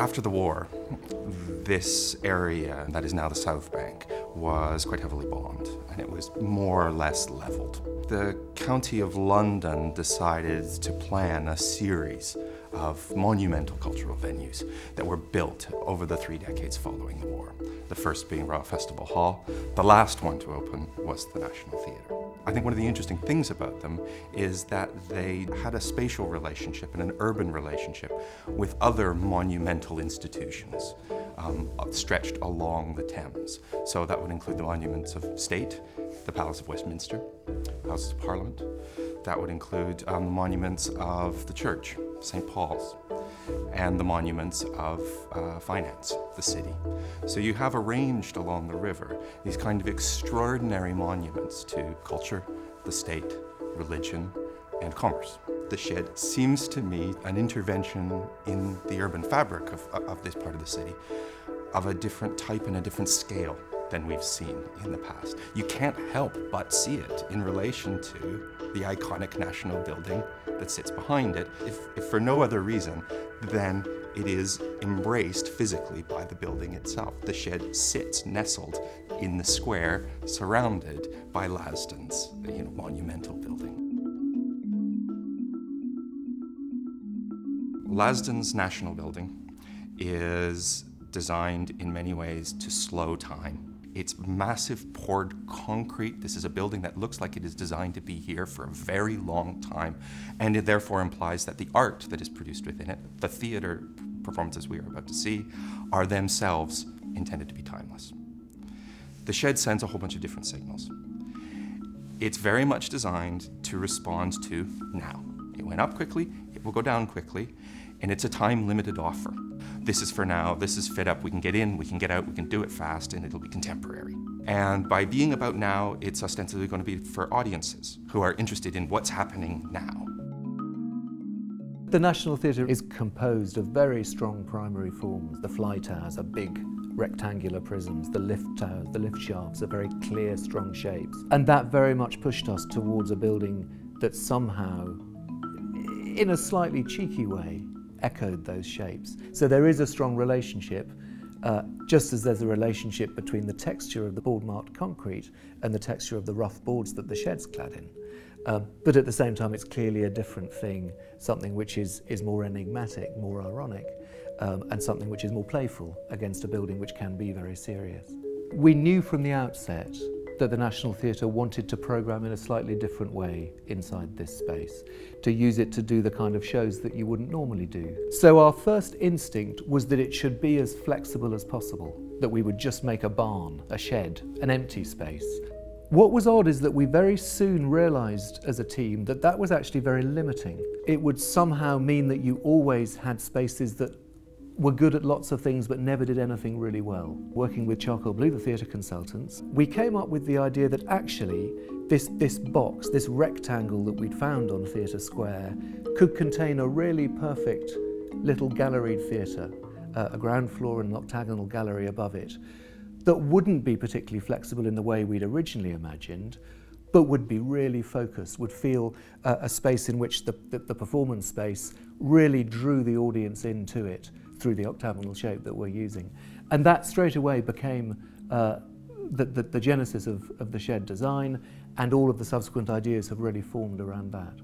After the war, this area that is now the South Bank was quite heavily bombed and it was more or less leveled. The County of London decided to plan a series of monumental cultural venues that were built over the three decades following the war. The first being Royal Festival Hall, the last one to open was the National Theatre. I think one of the interesting things about them is that they had a spatial relationship and an urban relationship with other monumental institutions um, stretched along the Thames. So that would include the monuments of state, the Palace of Westminster, Houses of Parliament. That would include um, the monuments of the church, St. Paul's, and the monuments of uh, finance, the city. So you have arranged along the river these kind of extraordinary monuments to culture, the state, religion, and commerce. The shed seems to me an intervention in the urban fabric of, of this part of the city of a different type and a different scale than we've seen in the past. You can't help but see it in relation to the iconic national building that sits behind it, if, if for no other reason than it is embraced physically by the building itself. The shed sits nestled in the square, surrounded by Lasdun's you know, monumental building. Lasdun's National Building is designed in many ways to slow time it's massive poured concrete. This is a building that looks like it is designed to be here for a very long time, and it therefore implies that the art that is produced within it, the theater performances we are about to see, are themselves intended to be timeless. The shed sends a whole bunch of different signals. It's very much designed to respond to now. It went up quickly, it will go down quickly, and it's a time limited offer this is for now, this is fit up, we can get in, we can get out, we can do it fast, and it'll be contemporary. And by being about now, it's ostensibly going to be for audiences who are interested in what's happening now. The National Theatre is composed of very strong primary forms. The fly towers are big rectangular prisms, the lift towers, the lift shafts are very clear, strong shapes. And that very much pushed us towards a building that somehow, in a slightly cheeky way, echoed those shapes. So there is a strong relationship, uh, just as there's a relationship between the texture of the board marked concrete and the texture of the rough boards that the shed's clad in. Um, but at the same time, it's clearly a different thing, something which is, is more enigmatic, more ironic, um, and something which is more playful against a building which can be very serious. We knew from the outset that the National Theatre wanted to programme in a slightly different way inside this space, to use it to do the kind of shows that you wouldn't normally do. So our first instinct was that it should be as flexible as possible, that we would just make a barn, a shed, an empty space. What was odd is that we very soon realised as a team that that was actually very limiting. It would somehow mean that you always had spaces that were good at lots of things but never did anything really well. Working with Charcoal Blue, the theatre consultants, we came up with the idea that actually this, this box, this rectangle that we'd found on Theatre Square, could contain a really perfect little galleried theatre, uh, a ground floor and an octagonal gallery above it, that wouldn't be particularly flexible in the way we'd originally imagined, but would be really focused, would feel uh, a space in which the, the, the performance space really drew the audience into it through the octagonal shape that we're using. And that straight away became uh, the, the, the genesis of, of the shed design, and all of the subsequent ideas have really formed around that.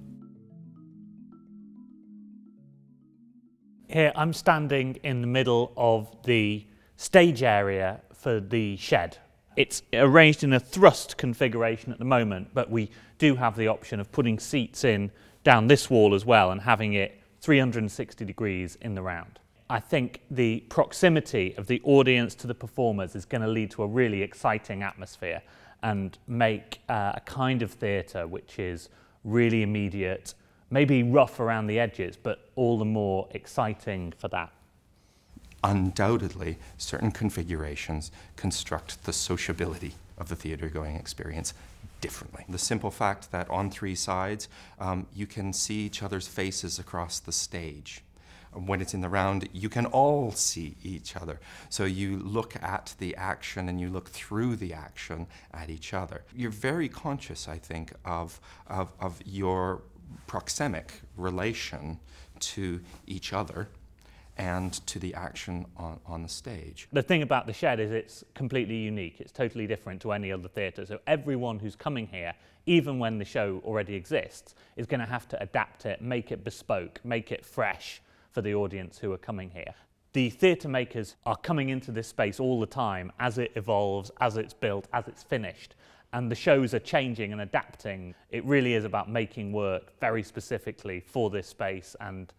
Here I'm standing in the middle of the stage area for the shed. It's arranged in a thrust configuration at the moment, but we do have the option of putting seats in down this wall as well and having it 360 degrees in the round. I think the proximity of the audience to the performers is going to lead to a really exciting atmosphere and make uh, a kind of theatre which is really immediate, maybe rough around the edges, but all the more exciting for that. Undoubtedly, certain configurations construct the sociability of the theatre going experience differently. The simple fact that on three sides um, you can see each other's faces across the stage when it's in the round, you can all see each other. So you look at the action and you look through the action at each other. You're very conscious, I think, of, of, of your proxemic relation to each other and to the action on, on the stage. The thing about the shed is it's completely unique. It's totally different to any other theatre. So everyone who's coming here, even when the show already exists, is going to have to adapt it, make it bespoke, make it fresh for the audience who are coming here. The theatre makers are coming into this space all the time as it evolves, as it's built, as it's finished. And the shows are changing and adapting. It really is about making work very specifically for this space and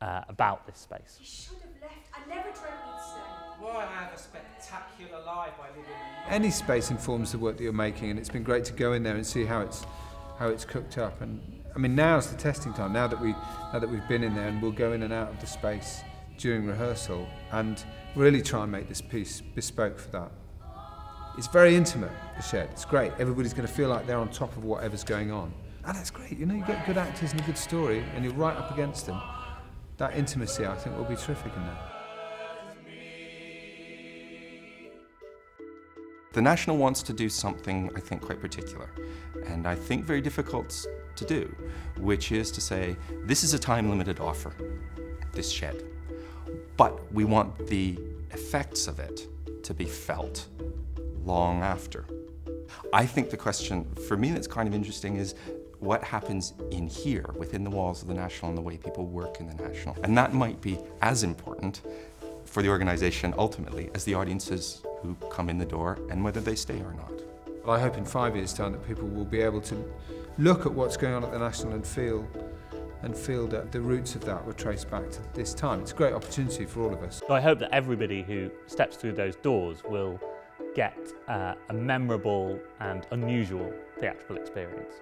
uh, about this space. You should have left. I never dreamt you'd stay. Why I have a spectacular life I live in. Any space informs the work that you're making, and it's been great to go in there and see how it's how it's cooked up. And I mean, now's the testing time. Now that we now that we've been in there, and we'll go in and out of the space during rehearsal, and really try and make this piece bespoke for that. It's very intimate. The shed. It's great. Everybody's going to feel like they're on top of whatever's going on, and that's great. You know, you get good actors and a good story, and you're right up against them. That intimacy, I think, will be terrific in there. The National wants to do something, I think, quite particular, and I think very difficult to do, which is to say, this is a time limited offer, this shed. But we want the effects of it to be felt long after. I think the question for me that's kind of interesting is what happens in here within the walls of the National and the way people work in the National. And that might be as important for the organization ultimately as the audiences who come in the door and whether they stay or not. Well, I hope in five years' time that people will be able to look at what's going on at the National and feel and feel that the roots of that were traced back to this time. It's a great opportunity for all of us. So I hope that everybody who steps through those doors will get uh, a memorable and unusual theatrical experience.